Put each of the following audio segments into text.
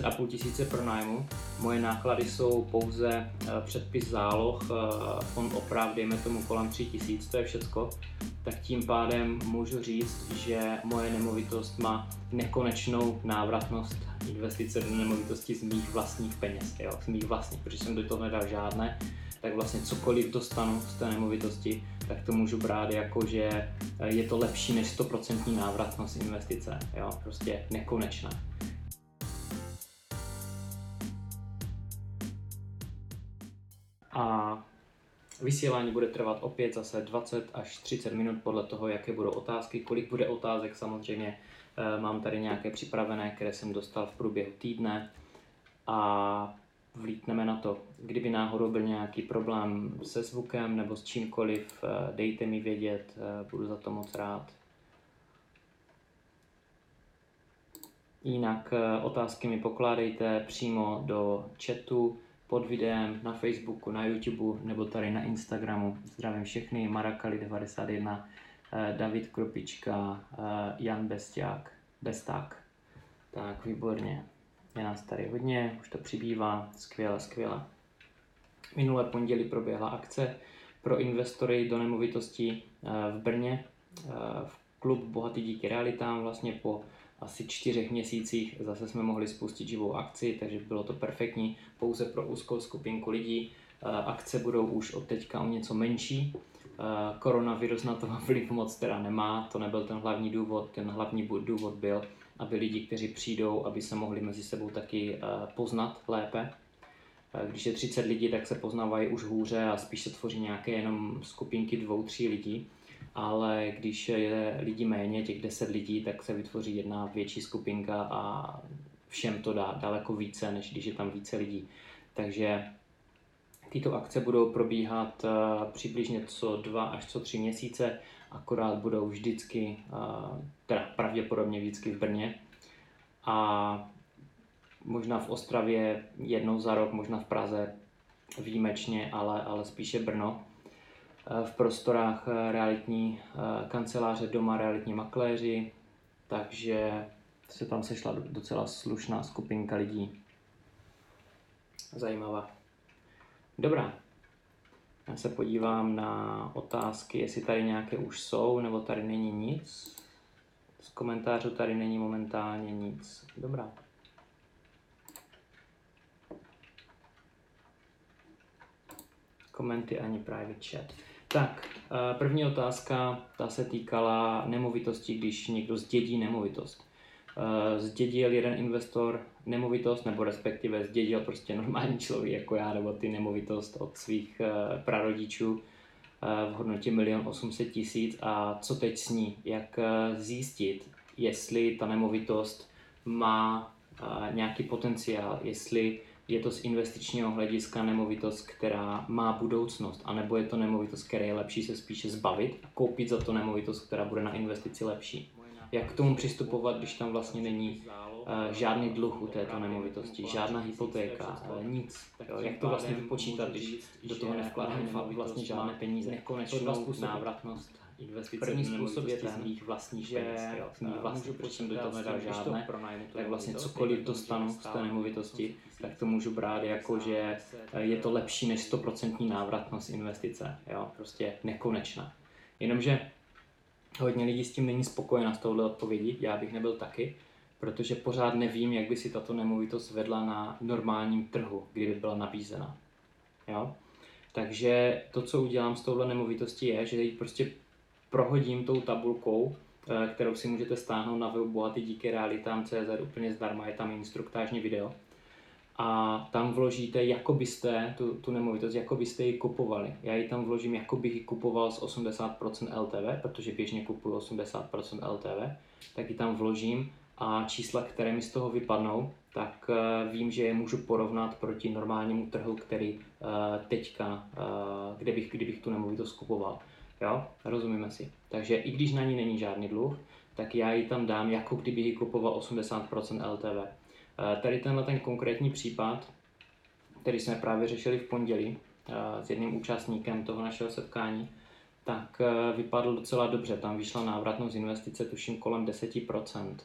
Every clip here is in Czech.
10,5 tisíce pronájmu. Moje náklady jsou pouze eh, předpis záloh, eh, fond oprav, dejme tomu kolem 3 tisíc, to je všecko. Tak tím pádem můžu říct, že moje nemovitost má nekonečnou návratnost investice do nemovitosti z mých vlastních peněz, jo, z mých vlastních, protože jsem do toho nedal žádné, tak vlastně cokoliv dostanu z té nemovitosti, tak to můžu brát jako, že eh, je to lepší než 100% návratnost investice, jo, prostě nekonečná. A vysílání bude trvat opět zase 20 až 30 minut podle toho, jaké budou otázky, kolik bude otázek samozřejmě. Eh, mám tady nějaké připravené, které jsem dostal v průběhu týdne a vlítneme na to. Kdyby náhodou byl nějaký problém se zvukem nebo s čímkoliv, eh, dejte mi vědět, eh, budu za to moc rád. Jinak otázky mi pokládejte přímo do chatu, pod videem na Facebooku, na YouTube nebo tady na Instagramu. Zdravím všechny, Marakali91, eh, David Kropička, eh, Jan Besták, Besták. Tak, výborně. Je nás tady hodně, už to přibývá, skvěle, skvěle. Minulé pondělí proběhla akce pro investory do nemovitostí eh, v Brně, v klub Bohatý díky realitám, vlastně po asi čtyřech měsících zase jsme mohli spustit živou akci, takže bylo to perfektní pouze pro úzkou skupinku lidí. Eh, akce budou už od teďka o něco menší. Eh, koronavirus na to vliv moc teda nemá, to nebyl ten hlavní důvod, ten hlavní důvod byl, aby lidi, kteří přijdou, aby se mohli mezi sebou taky eh, poznat lépe. Když je 30 lidí, tak se poznávají už hůře a spíš se tvoří nějaké jenom skupinky dvou, tří lidí ale když je lidí méně, těch 10 lidí, tak se vytvoří jedna větší skupinka a všem to dá daleko více, než když je tam více lidí. Takže tyto akce budou probíhat uh, přibližně co dva až co tři měsíce, akorát budou vždycky, uh, teda pravděpodobně vždycky v Brně a možná v Ostravě jednou za rok, možná v Praze výjimečně, ale, ale spíše Brno. Eh, v prostorách eh, realitní eh, kanceláře doma realitní makléři, takže se tam sešla docela slušná skupinka lidí. Zajímavá. Dobrá. Já se podívám na otázky, jestli tady nějaké už jsou, nebo tady není nic. Z komentářů tady není momentálně nic. Dobrá. Komenty ani private chat. Tak, eh, první otázka, ta se týkala nemovitosti, když někdo zdědí nemovitost. Eh, zdědil jeden investor nemovitost, nebo respektive zdědil prostě normální člověk jako já, nebo ty nemovitost od svých eh, prarodičů v hodnotě 1 800 tisíc a co teď s ní, jak zjistit, jestli ta nemovitost má nějaký potenciál, jestli je to z investičního hlediska nemovitost, která má budoucnost, anebo je to nemovitost, které je lepší se spíše zbavit a koupit za to nemovitost, která bude na investici lepší. Jak k tomu přistupovat, když tam vlastně není žádný dluh u této nemovitosti, žádná hypotéka, uh, nic. Jo, jak to vlastně vypočítat, když do toho nevkládáme vlastně žádné peníze, nekonečnou návratnost investice První způsob je ten, mých vlastních že peněz, mých vlastních, protože jsem do toho nedal žádné, tak vlastně cokoliv dostanu z té nemovitosti, tak to můžu brát jako, že je to lepší než 100% návratnost investice, jo, prostě nekonečná. Jenomže hodně lidí s tím není spokojená z tohohle odpovědi, já bych nebyl taky, protože pořád nevím, jak by si tato nemovitost vedla na normálním trhu, kdyby byla nabízena. Jo? Takže to, co udělám s touhle nemovitostí, je, že ji prostě prohodím tou tabulkou, eh, kterou si můžete stáhnout na webu bohatý díky realitám.cz úplně zdarma, je tam instruktážní video. A tam vložíte, jako byste tu, tu nemovitost, jako byste ji kupovali. Já ji tam vložím, jako bych ji kupoval z 80% LTV, protože běžně kupuju 80% LTV, tak ji tam vložím a čísla, které mi z toho vypadnou, tak uh, vím, že je můžu porovnat proti normálnímu trhu, který uh, teďka, uh, kde bych, kdybych tu nemovitost kupoval. Jo, rozumíme si. Takže i když na ní není žádný dluh, tak já ji tam dám, jako kdyby ji kupoval 80% LTV. Eh, tady tenhle ten konkrétní případ, který jsme právě řešili v pondělí eh, s jedním účastníkem toho našeho setkání, tak eh, vypadl docela dobře. Tam vyšla návratnost investice tuším kolem 10%.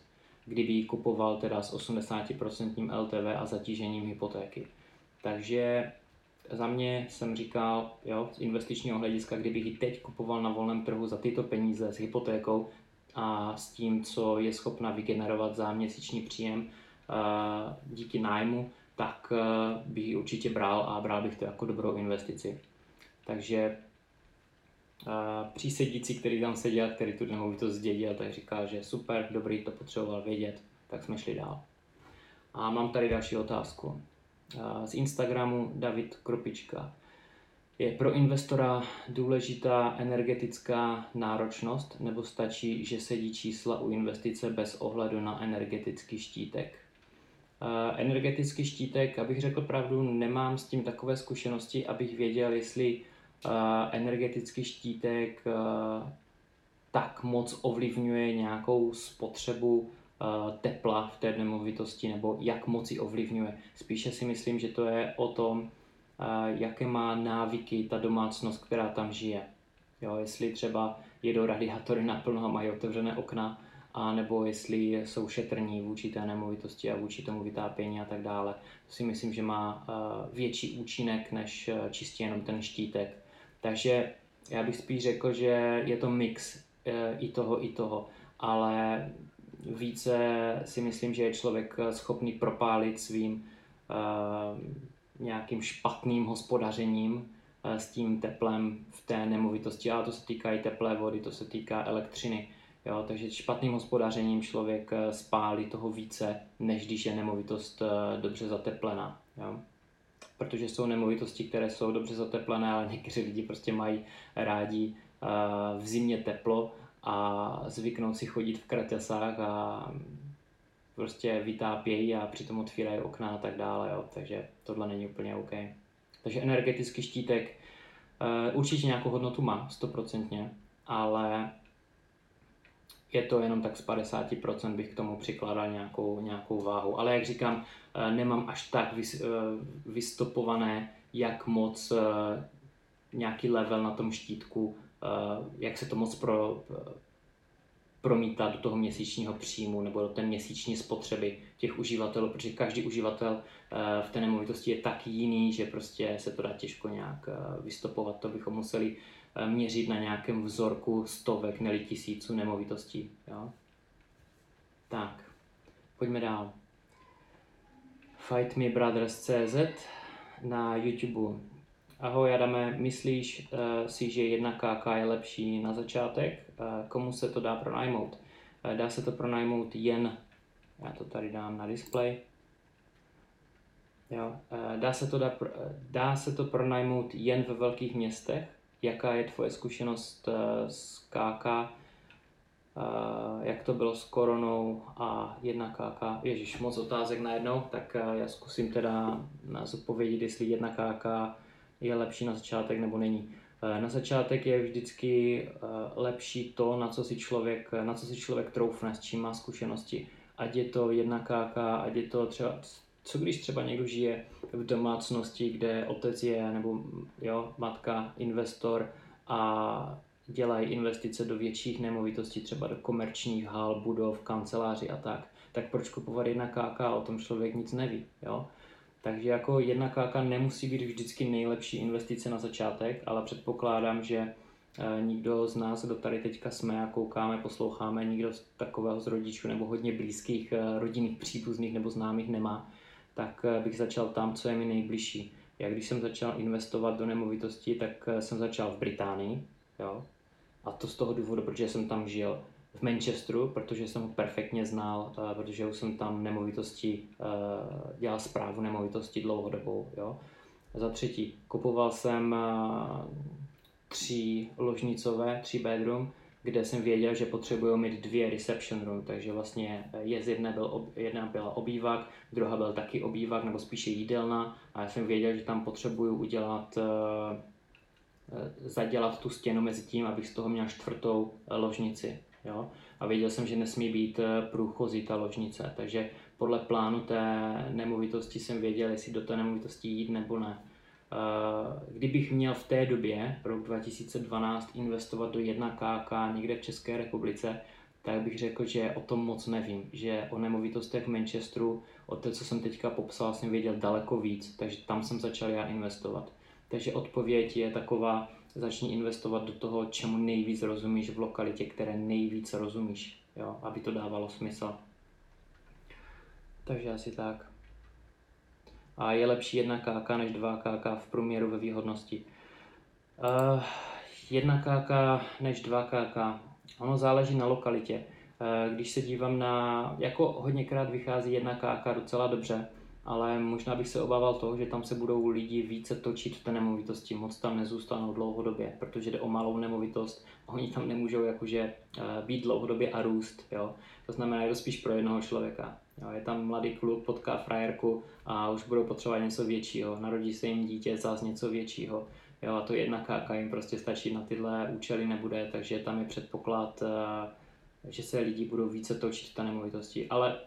Kdyby ji kupoval teda s 80% LTV a zatížením hypotéky. Takže za mě jsem říkal, jo, z investičního hlediska, kdybych ji teď kupoval na volném trhu za tyto peníze s hypotékou a s tím, co je schopna vygenerovat za měsíční příjem uh, díky nájmu, tak uh, bych ji určitě bral a bral bych to jako dobrou investici. Takže přísedící, který tam seděl, který tu nemovitost zdědil, tak říká, že super, dobrý, to potřeboval vědět, tak jsme šli dál. A mám tady další otázku. Z Instagramu David Kropička. Je pro investora důležitá energetická náročnost nebo stačí, že sedí čísla u investice bez ohledu na energetický štítek? Energetický štítek, abych řekl pravdu, nemám s tím takové zkušenosti, abych věděl, jestli energetický štítek tak moc ovlivňuje nějakou spotřebu Eh, tepla v té nemovitosti nebo jak moc ji ovlivňuje. Spíše si myslím, že to je o tom, eh, jaké má návyky ta domácnost, která tam žije. Jo, jestli třeba jedou radiátory naplno a mají otevřené okna, a nebo jestli jsou šetrní vůči té nemovitosti a vůči tomu vytápění a tak dále. To si myslím, že má eh, větší účinek než čistě jenom ten štítek. Takže já bych spíš řekl, že je to mix i toho, i toho. Ale více si myslím, že je člověk eh, schopný propálit svým uh, nějakým špatným hospodařením s tím teplem v té nemovitosti. A to se týká i teplé vody, to se týká elektřiny. Jo, takže špatným hospodařením člověk spálí toho více, než když je nemovitost dobře zateplená. Jo. Protože jsou nemovitosti, které jsou dobře zateplené, ale někteří lidi prostě mají rádi v zimě teplo a zvyknou si chodit v kraťasách a prostě vytápějí a přitom otvírají okna a tak dále, jo. takže tohle není úplně OK. Takže energetický štítek uh, určitě nějakou hodnotu má, stoprocentně, ale je to jenom tak z 50% bych k tomu přikládal nějakou, nějakou váhu. Ale jak říkám, uh, nemám až tak vys, uh, vystopované, jak moc nějaký level na tom štítku Eh, jak se to moc pro, promítá do toho měsíčního příjmu nebo do té měsíční spotřeby těch uživatelů, protože každý uživatel eh, v té nemovitosti je tak jiný, že prostě se to dá těžko nějak eh, vystopovat. To bychom museli měřit na nějakém vzorku stovek, neli tisíců nemovitostí. Jo? Tak, pojďme dál. Fight Me Brothers.cz na YouTube Ahoj Adame, myslíš uh, si, že jedna KK je lepší na začátek? Uh, komu se to dá pronajmout? Uh, dá se to pronajmout jen, já to tady dám na display, Jo, dá, se to dá, dá se to pronajmout jen ve velkých městech? Jaká je tvoje zkušenost s KK? Uh, jak to bylo s koronou a jedna KK? Ježíš, moc otázek najednou, tak uh, já zkusím teda nás odpovědět, jestli jedna KK je lepší na začátek nebo není. Eh, na začátek je vždycky eh, lepší to, na co si člověk, na co si člověk troufne, s čím má zkušenosti. Ať je to jedna KK, ať je to třeba, co když třeba někdo žije v domácnosti, kde otec je, nebo jo, matka, investor a dělají investice do větších nemovitostí, třeba do komerčních hal, budov, kanceláří a tak, tak proč kupovat jedna KK, o tom člověk nic neví. Jo? Takže jako jedna káka nemusí být vždycky nejlepší investice na začátek, ale předpokládám, že eh, nikdo z nás, kdo tady teďka jsme a koukáme, posloucháme, nikdo z takového z rodičů nebo hodně blízkých eh, rodinných příbuzných nebo známých nemá, tak eh, bych začal tam, co je mi nejbližší. Já když jsem začal investovat do nemovitosti, tak jsem začal v Británii, jo? a to z toho důvodu, protože jsem tam žil v Manchesteru, protože jsem ho perfektně znal, uh, protože už jsem tam nemovitosti, dělal zprávu nemovitosti dlouhodobou. Jo. Za třetí, kupoval jsem tři ložnicové, tři bedroom, kde jsem věděl, že potřebuju mít dvě reception room, takže vlastně je z jedné byl, jedna byla obývak, druhá byl taky obývak, nebo spíše jídelna a já jsem věděl, že tam potřebuju udělat zadělat tu stěnu mezi tím, abych z toho měl čtvrtou ložnici. Jo? A věděl jsem, že nesmí být eh, průchozí ta ložnice, takže podle plánu té nemovitosti jsem věděl, jestli do té nemovitosti jít nebo ne. Eh, kdybych měl v té době, rok 2012, investovat do 1 KK někde v České republice, tak bych řekl, že o tom moc nevím, že o nemovitostech v Manchesteru, o té, co jsem teďka popsal, jsem věděl daleko víc, takže tam jsem začal já investovat. Takže odpověď je taková, začni investovat do toho, čemu nejvíc rozumíš v lokalitě, které nejvíc rozumíš, jo, aby to dávalo smysl. Takže asi tak. A je lepší jedna KK než dva KK v průměru ve výhodnosti. Uh, jedna KK než dva KK. Ono záleží na lokalitě. Uh, když se dívám na, jako hodněkrát vychází jedna KK docela dobře, ale možná bych se obával toho, že tam se budou lidi více točit v té nemovitosti, moc tam nezůstanou dlouhodobě, protože jde o malou nemovitost a oni tam nemůžou jakože eh, být dlouhodobě a růst, jo. To znamená, je to spíš pro jednoho člověka. Jo. Je tam mladý kluk, potká frajerku a už budou potřebovat něco většího, narodí se jim dítě, zás něco většího. Jo, a to jedna káka jim prostě stačí na tyhle účely nebude, takže tam je předpoklad, eh, že se lidi budou více točit té nemovitosti. Ale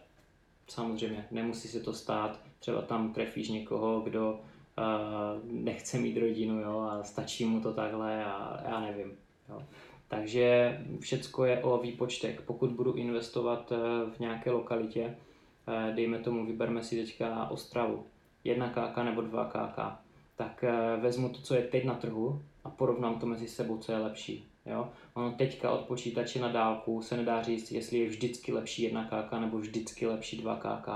samozřejmě nemusí se to stát, třeba tam trefíš někoho, kdo uh, nechce mít rodinu jo, a stačí mu to takhle a já nevím. Jo. Takže všecko je o výpočtech. Pokud budu investovat uh, v nějaké lokalitě, dejme tomu, vyberme si teďka Ostravu, 1 KK nebo 2 KK, tak vezmu to, co je teď na trhu a porovnám to mezi sebou, co je lepší. Jo? Ono teďka od počítače na dálku se nedá říct, jestli je vždycky lepší 1 KK nebo vždycky lepší 2 KK.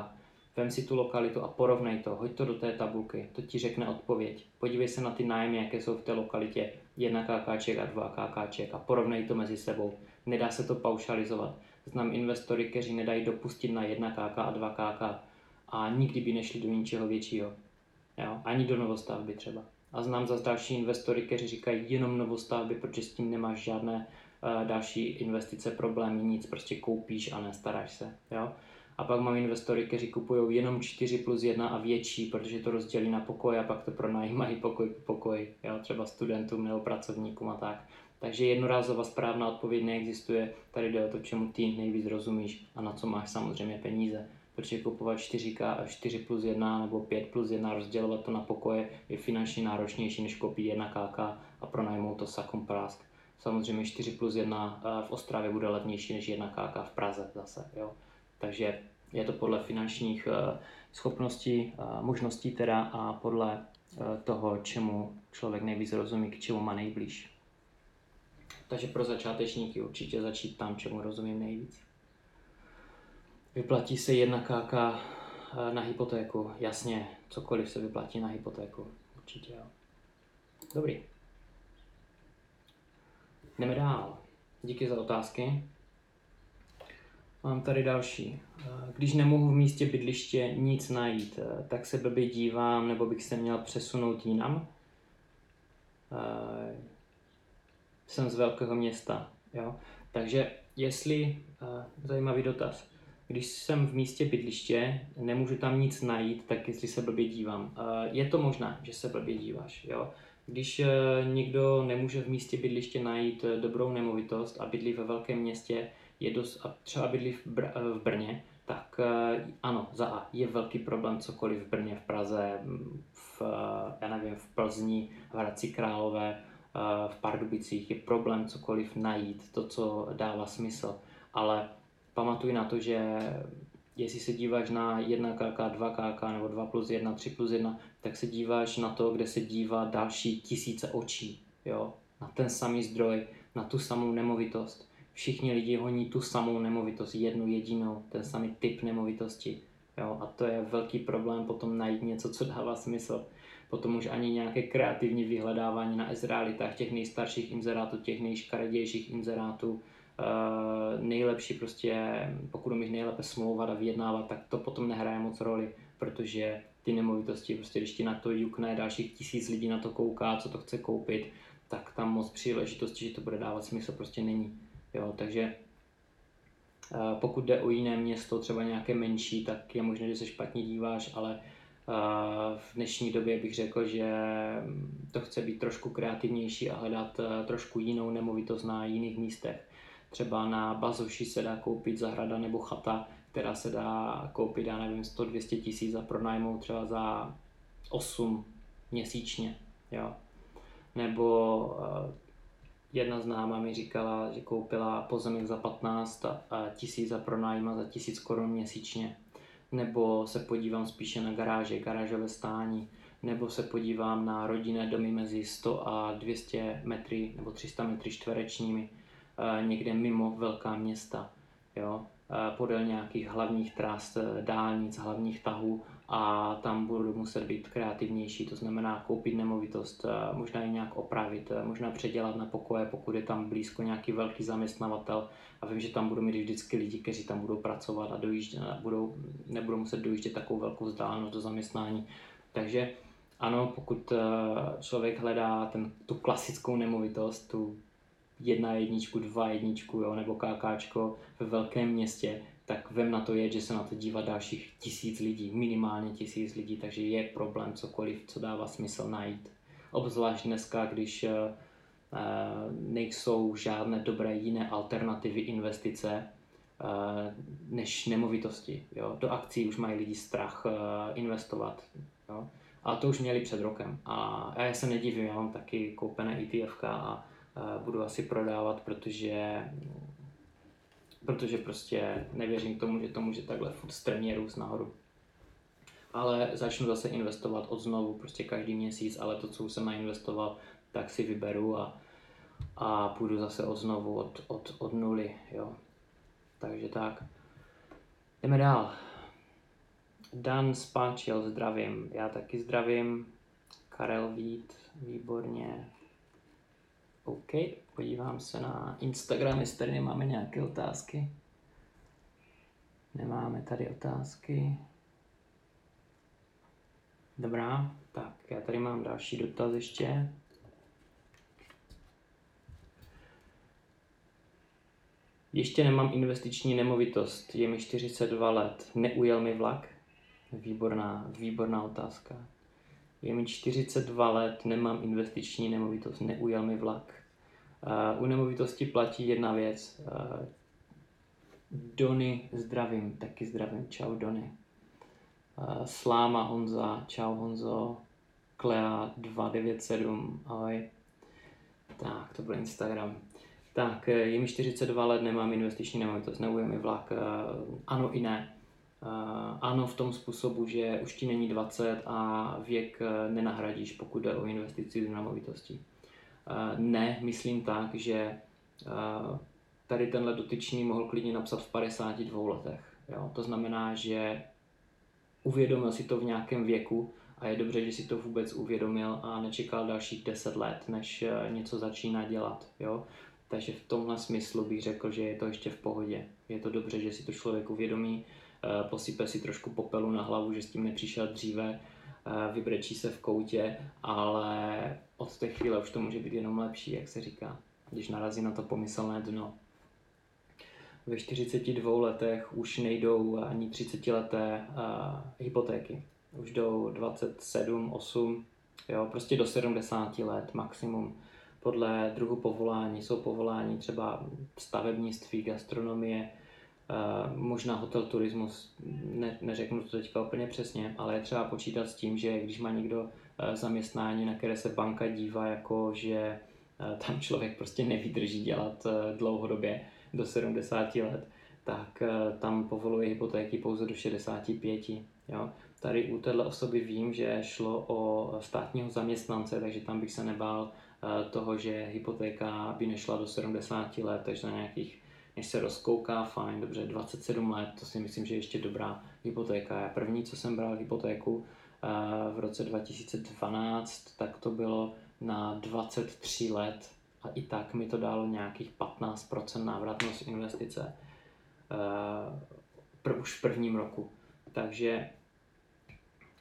Vem si tu lokalitu a porovnej to, hoď to do té tabulky, to ti řekne odpověď. Podívej se na ty nájmy, jaké jsou v té lokalitě, 1 KK a 2 KK a porovnej to mezi sebou. Nedá se to paušalizovat. Znám investory, kteří nedají dopustit na 1 KK a 2 KK a nikdy by nešli do ničeho většího. Jo? Ani do novostavby třeba. A znám zase další investory, kteří říkají jenom novostavby, protože s tím nemáš žádné uh, další investice, problémy, nic, prostě koupíš a nestaráš se. Jo? A pak mám investory, kteří kupují jenom 4 plus 1 a větší, protože to rozdělí na pokoj a pak to pronajímají pokoj po pokoj, jo? třeba studentům nebo pracovníkům a tak. Takže jednorázová správná odpověď neexistuje, tady jde o to, čemu ty nejvíc rozumíš a na co máš samozřejmě peníze protože kupovat 4K, 4 plus 1 nebo 5 plus 1, rozdělovat to na pokoje je finančně náročnější než koupit 1 KK a pronajmout to sakum prásk. Samozřejmě 4 plus 1 eh, v Ostravě bude levnější než 1 KK v Praze zase. Jo. Takže je to podle finančních eh, schopností, eh, možností teda a podle toho, čemu člověk nejvíc rozumí, k čemu má nejblíž. Takže pro začátečníky určitě začít tam, čemu rozumím nejvíc. Vyplatí se jedna káka eh, na hypotéku. Jasně, cokoliv se vyplatí na hypotéku. Určitě jo. Dobrý. Jdeme dál. Díky za otázky. Mám tady další. Eh, když nemohu v místě bydliště nic najít, eh, tak se blbě dívám, nebo bych se měl přesunout jinam. Jsem z velkého města, jo. Takže jestli, zajímavý dotaz, když jsem v místě bydliště, nemůžu tam nic najít, tak jestli se blbě dívám. Eh, je to možné, že se blbě díváš, jo. Když eh, někdo nemůže v místě bydliště najít eh, dobrou nemovitost a bydlí ve velkém městě, je dost, a třeba bydlí v, Br- v Brně, tak ano, za A je velký problém cokoliv v Brně, v Praze, v, já nevím, v Plzni, v Hradci Králové, v Pardubicích, je problém cokoliv najít, to, co dává smysl. Ale pamatuj na to, že jestli se díváš na 1KK, 2KK nebo 2 plus 1, 3 plus 1, tak se díváš na to, kde se dívá další tisíce očí, jo? na ten samý zdroj, na tu samou nemovitost. Všichni lidi honí tu samou nemovitost, jednu jedinou, ten samý typ nemovitosti. Jo? A to je velký problém potom najít něco, co dává smysl. Potom už ani nějaké kreativní vyhledávání na Ezrealitách, těch nejstarších inzerátů, těch nejškaredějších inzerátů, Uh, nejlepší prostě, pokud umíš nejlépe smlouvat a vyjednávat, tak to potom nehraje moc roli, protože ty nemovitosti, prostě když ti na to jukne dalších tisíc lidí na to kouká, co to chce koupit, tak tam moc příležitosti, že to bude dávat smysl, prostě není. Jo, takže uh, pokud jde o jiné město, třeba nějaké menší, tak je možné, že se špatně díváš, ale v dnešní době bych řekl, že to chce být trošku kreativnější a hledat trošku jinou nemovitost na jiných místech Třeba na Bazoši se dá koupit zahrada nebo chata, která se dá koupit, já nevím, 100-200 tisíc a pronajmout třeba za 8 měsíčně. Jo. Nebo uh, jedna známá mi říkala, že koupila pozemek za 15 a tisíc a pronájma za tisíc korun měsíčně. Nebo se podívám spíše na garáže, garážové stání, nebo se podívám na rodinné domy mezi 100 a 200 metry nebo 300 metry čtverečními, eh, někde mimo velká města, jo, eh, podél nějakých hlavních tras, eh, dálnic, hlavních tahů a tam budu muset být kreativnější, to znamená koupit nemovitost, možná ji nějak opravit, možná předělat na pokoje, pokud je tam blízko nějaký velký zaměstnavatel a vím, že tam budu mít vždycky lidi, kteří tam budou pracovat a dojíždět, budou, nebudou muset dojíždět takovou velkou vzdálenost do zaměstnání. Takže ano, pokud člověk hledá ten, tu klasickou nemovitost, tu jedna jedničku, dva jedničku, jo, nebo KKčko ve velkém městě, tak vem na to je, že se na to dívá dalších tisíc lidí, minimálně tisíc lidí, takže je problém cokoliv, co dává smysl najít. Obzvlášť dneska, když uh, nejsou žádné dobré jiné alternativy investice uh, než nemovitosti. Jo? Do akcí už mají lidi strach uh, investovat. Jo? A to už měli před rokem. A já se nedivím, já mám taky koupené ETF a budu asi prodávat, protože protože prostě nevěřím tomu, že to může takhle furt strmě růst nahoru. Ale začnu zase investovat od znovu, prostě každý měsíc, ale to, co už jsem nainvestoval, tak si vyberu a, a půjdu zase od znovu, od, od, od nuly, jo. Takže tak. Jdeme dál. Dan Spáčil, zdravím. Já taky zdravím. Karel Vít, výborně. OK, podívám se na Instagram, jestli tady nemáme nějaké otázky. Nemáme tady otázky. Dobrá, tak já tady mám další dotaz ještě. Ještě nemám investiční nemovitost, je mi 42 let, neujel mi vlak? Výborná, výborná otázka. Je mi 42 let, nemám investiční nemovitost, neujel mi vlak. U nemovitosti platí jedna věc. Dony zdravím, taky zdravím, čau Dony. Sláma Honza, čau Honzo. Klea 297, ahoj. Tak, to byl Instagram. Tak, je mi 42 let, nemám investiční nemovitost, neujel mi vlak. Ano i ne. Uh, ano v tom způsobu, že už ti není 20 a věk uh, nenahradíš, pokud jde o investici do nemovitosti. Uh, ne, myslím tak, že tady tenhle dotyčný mohl klidně napsat v 52 letech. Jo? To znamená, že uvědomil si to v nějakém věku a je dobře, že si to vůbec uvědomil a nečekal dalších 10 let, než něco začíná dělat. Jo? Takže v tomhle smyslu bych řekl, že je to ještě v pohodě. Je to dobře, že si to člověk uvědomí, Eh, posype si trošku popelu na hlavu, že s tím nepřišel dříve, eh, vybrečí se v koutě, ale od té chvíle už to může být jenom lepší, jak se říká, když narazí na to pomyslné dno. Ve 42 letech už nejdou ani 30 leté uh, hypotéky. Už jdou 27, 8, jo, prostě do 70 let maximum. Podle druhu povolání jsou povolání třeba stavebnictví, gastronomie, možná hotel turismus, ne, neřeknu to teďka úplně přesně, ale je třeba počítat s tím, že když má někdo uh, zaměstnání, na které se banka dívá jako, že uh, tam člověk prostě nevydrží dělat dlouhodobě do 70 let, tak tam povoluje hypotéky pouze do 65. Jo? Tady u téhle osoby vím, že šlo o státního zaměstnance, takže tam bych se nebál toho, že hypotéka by nešla do 70 let, takže na nějakých než se rozkouká, fajn, dobře, 27 let, to si myslím, že je ještě dobrá hypotéka. Já první, co jsem bral hypotéku eh, v roce 2012, tak to bylo na 23 let a i tak mi to dalo nějakých 15% návratnost investice uh, už v prvním roku. Takže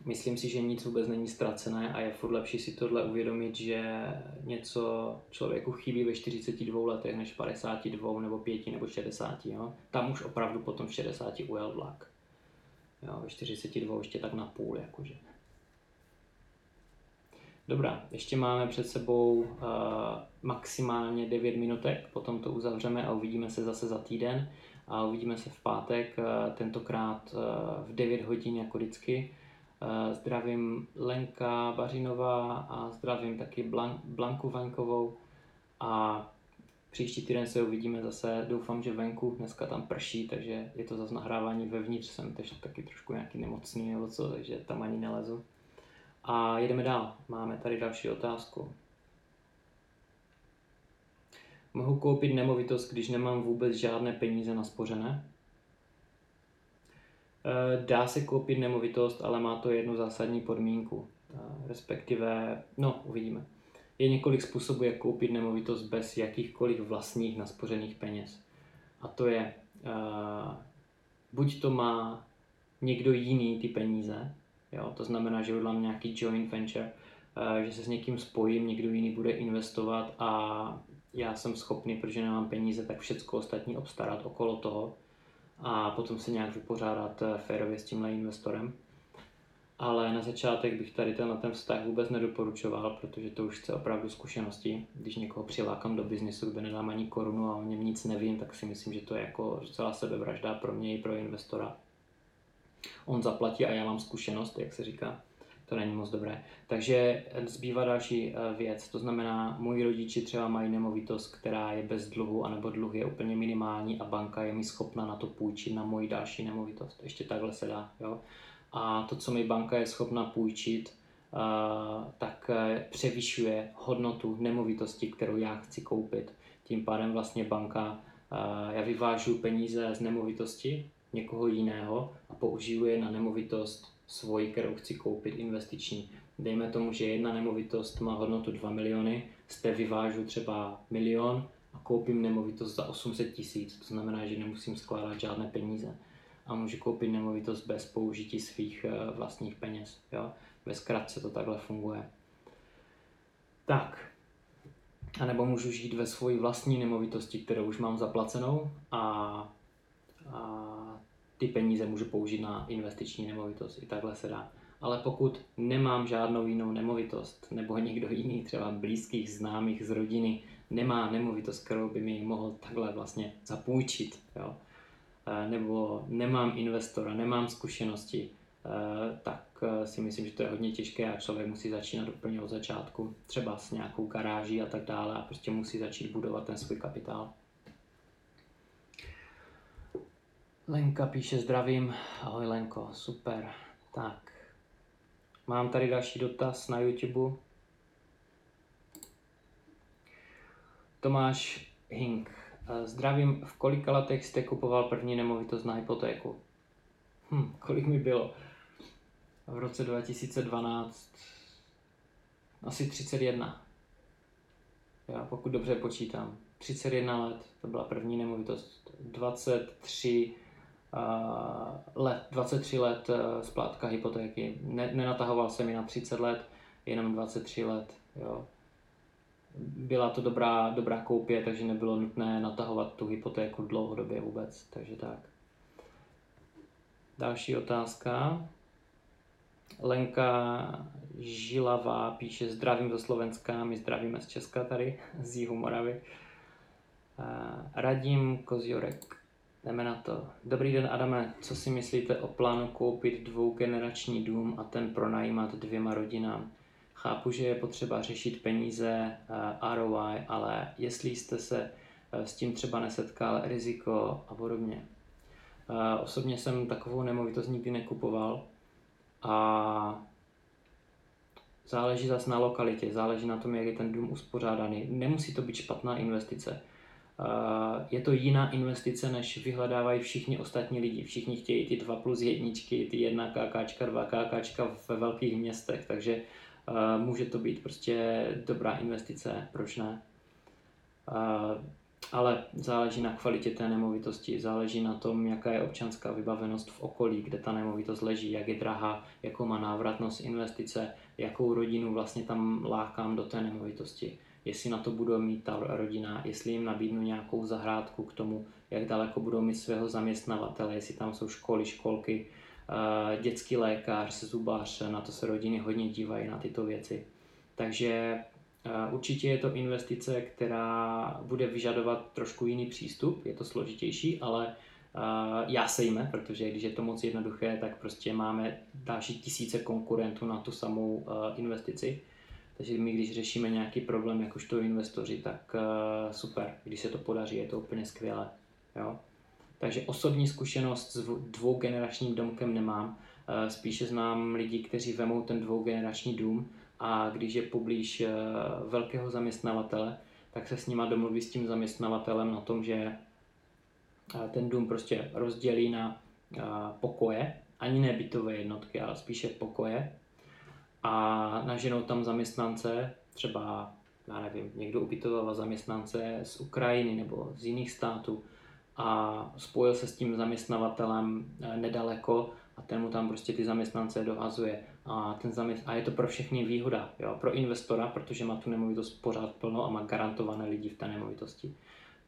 myslím si, že nic vůbec není ztracené a je furt lepší si tohle uvědomit, že něco člověku chybí ve 42 letech než 52 nebo 5 nebo 60. Jo? Tam už opravdu potom v 60 ujel vlak. Jo, ve 42 ještě tak na půl, jakože. Dobrá, ještě máme před sebou uh, maximálně 9 minutek, potom to uzavřeme a uvidíme se zase za týden a uvidíme se v pátek, uh, tentokrát uh, v 9 hodin jako vždycky zdravím Lenka Bařinová a zdravím taky Blanku Vaňkovou a Příští týden se uvidíme zase, doufám, že venku, dneska tam prší, takže je to zase nahrávání vevnitř, jsem teď taky trošku nějaký nemocný nebo co, takže tam ani nelezu. A jedeme dál, máme tady další otázku. Mohu koupit nemovitost, když nemám vůbec žádné peníze naspořené? Eh, dá se koupit nemovitost, ale má to jednu zásadní podmínku, eh, respektive, no, uvidíme. Je několik způsobů, jak koupit nemovitost bez jakýchkoliv vlastních naspořených peněz. A to je, uh, buď to má někdo jiný ty peníze, jo, to znamená, že udělám nějaký joint venture, že se s někým spojím, někdo jiný bude investovat a já jsem schopný, protože nemám peníze, tak všechno ostatní obstarat okolo toho a potom se nějak vypořádat eh, férově s tímhle investorem ale na začátek bych tady ten, ten vztah vůbec nedoporučoval, protože to už chce opravdu zkušenosti. Když někoho přilákám do biznisu, kde nedám ani korunu a o něm nic nevím, tak si myslím, že to je jako docela sebevražda pro mě i pro investora. On zaplatí a já mám zkušenost, jak se říká. To není moc dobré. Takže zbývá další eh, věc, to znamená, moji rodiči třeba mají nemovitost, která je bez dluhu, anebo dluh je úplně minimální a banka je mi schopna na to půjčit na moji další nemovitost. Ještě takhle se dá. Jo? a to, co mi banka je schopna půjčit, tak e, převyšuje hodnotu nemovitosti, kterou já chci koupit. Tím pádem vlastně banka, já vyvážu peníze z nemovitosti někoho jiného a použiju je na nemovitost svoji, kterou chci koupit investiční. Dejme tomu, že jedna nemovitost má hodnotu 2 miliony, z té vyvážu třeba milion a koupím nemovitost za 800 tisíc. To znamená, že nemusím skládat žádné peníze a může koupit nemovitost bez použití svých eh, vlastních peněz. Jo? Ve zkratce to takhle funguje. Tak, a nebo můžu žít ve svoji vlastní nemovitosti, kterou už mám zaplacenou a, a ty peníze můžu použít na investiční nemovitost. I takhle se dá. Ale pokud nemám žádnou jinou nemovitost, nebo někdo jiný, třeba blízkých, známých z rodiny, nemá nemovitost, kterou by mi mohl takhle vlastně zapůjčit, jo, Eh, nebo nemám investora, nemám zkušenosti, eh, tak eh, si myslím, že to je hodně těžké a člověk musí začínat úplně od začátku, třeba s nějakou garáží a tak dále a prostě musí začít budovat ten svůj kapitál. Lenka píše zdravím. Ahoj Lenko, super. Tak, mám tady další dotaz na YouTube. Tomáš Hink Zdravím, v kolika letech jste kupoval první nemovitost na hypotéku? Hm, kolik mi bylo? V roce 2012 asi 31. Já pokud dobře počítám. 31 let, to byla první nemovitost. 23 uh, let, 23 let uh, splátka hypotéky. Ne, nenatahoval jsem ji na 30 let, jenom 23 let. Jo byla to dobrá, dobrá koupě, takže nebylo nutné natahovat tu hypotéku dlouhodobě vůbec, takže tak. Další otázka. Lenka Žilavá píše zdravím do Slovenska, my zdravíme z Česka tady, z Jihu Moravy. Radím Koziorek, jdeme na to. Dobrý den Adame, co si myslíte o plánu koupit dvougenerační dům a ten pronajímat dvěma rodinám? Chápu, že je potřeba řešit peníze, eh, ROI, ale jestli jste se eh, s tím třeba nesetkal, riziko a podobně. Eh, osobně jsem takovou nemovitost nikdy nekupoval a záleží zase na lokalitě, záleží na tom, jak je ten dům uspořádaný. Nemusí to být špatná investice. Je to jiná investice, než vyhledávají všichni ostatní lidi. Všichni chtějí ty 2 plus jedničky, ty 1 KKčka, 2 KKčka ve velkých městech, takže může to být prostě dobrá investice, proč ne? Ale záleží na kvalitě té nemovitosti, záleží na tom, jaká je občanská vybavenost v okolí, kde ta nemovitost leží, jak je drahá, jakou má návratnost investice, jakou rodinu vlastně tam lákám do té nemovitosti. Jestli na to budou mít ta rodina, jestli jim nabídnu nějakou zahrádku k tomu, jak daleko budou mít svého zaměstnavatele, jestli tam jsou školy, školky, Eh, dětský lékař, zubář, na to se rodiny hodně dívají na tyto věci. Takže eh, určitě je to investice, která bude vyžadovat trošku jiný přístup, je to složitější, ale eh, já sejme, protože když je to moc jednoduché, tak prostě máme další tisíce konkurentů na tu samou investici. Takže my, když řešíme nějaký problém, jakožto investoři, tak uh, super, když se to podaří, je to úplně skvělé. Jo? Takže osobní zkušenost s dvougeneračním domkem nemám, uh, spíše znám lidi, kteří vemou ten dvougenerační dům a když je poblíž uh, velkého zaměstnavatele, tak se s nima domluví s tím zaměstnavatelem na tom, že ten dům prostě rozdělí na pokoje, ani ne bytové jednotky, ale spíše pokoje a naženou tam zaměstnance, třeba, já nevím, někdo ubytoval zaměstnance z Ukrajiny nebo z jiných států a spojil se s tím zaměstnavatelem eh, nedaleko a ten mu tam prostě ty zaměstnance dohazuje. A, ten zaměst... a je to pro všechny výhoda, jo? pro investora, protože má tu nemovitost pořád plno a má garantované lidi v té nemovitosti.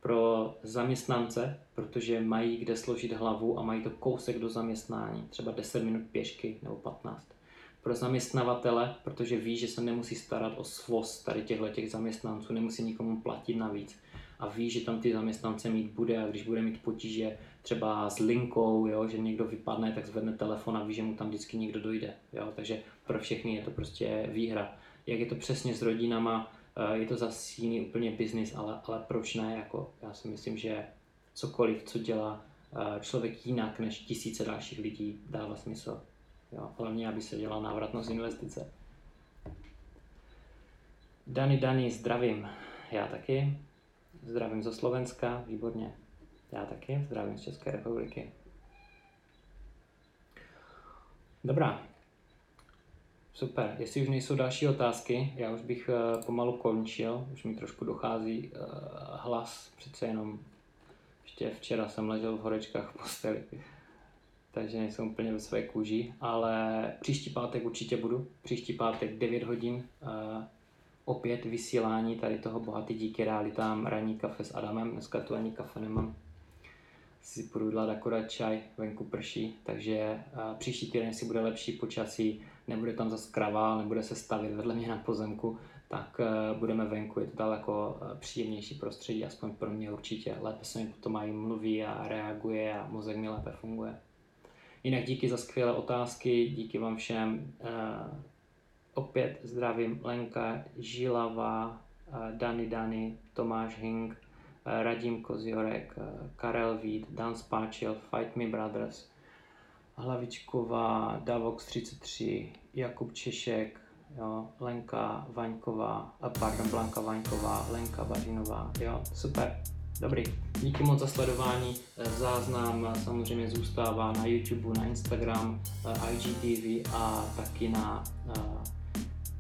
Pro zaměstnance, protože mají kde složit hlavu a mají to kousek do zaměstnání, třeba 10 minut pěšky nebo 15 pro zaměstnavatele, protože ví, že se nemusí starat o svoz tady těchto těch zaměstnanců, nemusí nikomu platit navíc a ví, že tam ty zaměstnance mít bude a když bude mít potíže třeba s linkou, jo, že někdo vypadne, tak zvedne telefon a ví, že mu tam vždycky někdo dojde. Jo, takže pro všechny je to prostě výhra. Jak je to přesně s rodinama, eh, je to zase jiný úplně biznis, ale, ale proč ne? Jako, já si myslím, že cokoliv, co dělá eh, člověk jinak než tisíce dalších lidí, dává smysl. Jo, hlavně, aby se dělala návratnost investice. Dani, Dani, zdravím. Já taky. Zdravím ze Slovenska, výborně. Já taky, zdravím z České republiky. Dobrá. Super. Jestli už nejsou další otázky, já už bych uh, pomalu končil, už mi trošku dochází uh, hlas, přece jenom ještě včera jsem ležel v horečkách v posteli takže nejsem úplně ve své kůži, ale příští pátek určitě budu. Příští pátek 9 hodin uh, opět vysílání tady toho bohatý díky realitám ranní kafe s Adamem. Dneska tu ani kafe nemám. Si půjdu dát akorát čaj, venku prší, takže uh, příští týden si bude lepší počasí, nebude tam zase krava, nebude se stavit vedle mě na pozemku, tak uh, budeme venku, je to daleko uh, příjemnější prostředí, aspoň pro mě určitě. Lépe se mi potom mají mluví a reaguje a mozek mi lépe funguje. Jinak díky za skvělé otázky, díky vám všem. Uh, opět zdravím Lenka Žilava, uh, Dani Dani, Tomáš Hing, uh, Radim Koziorek, uh, Karel Vít, Dan Spáčil, Fight Me Brothers, Hlavičková, Davox 33, Jakub Češek, jo, Lenka Vaňková, pardon, Blanka Vaňková, Lenka Bařinová, jo, super. Dobrý, díky moc za sledování. Eh, záznam eh, samozřejmě zůstává na YouTube, na Instagram, eh, IGTV a taky na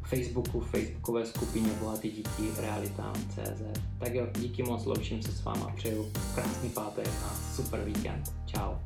Facebooku, Facebookové skupině Bohatý díky realitám.cz. Tak jo, díky moc, loučím se s váma, přeju krásný pátek a super víkend. Ciao.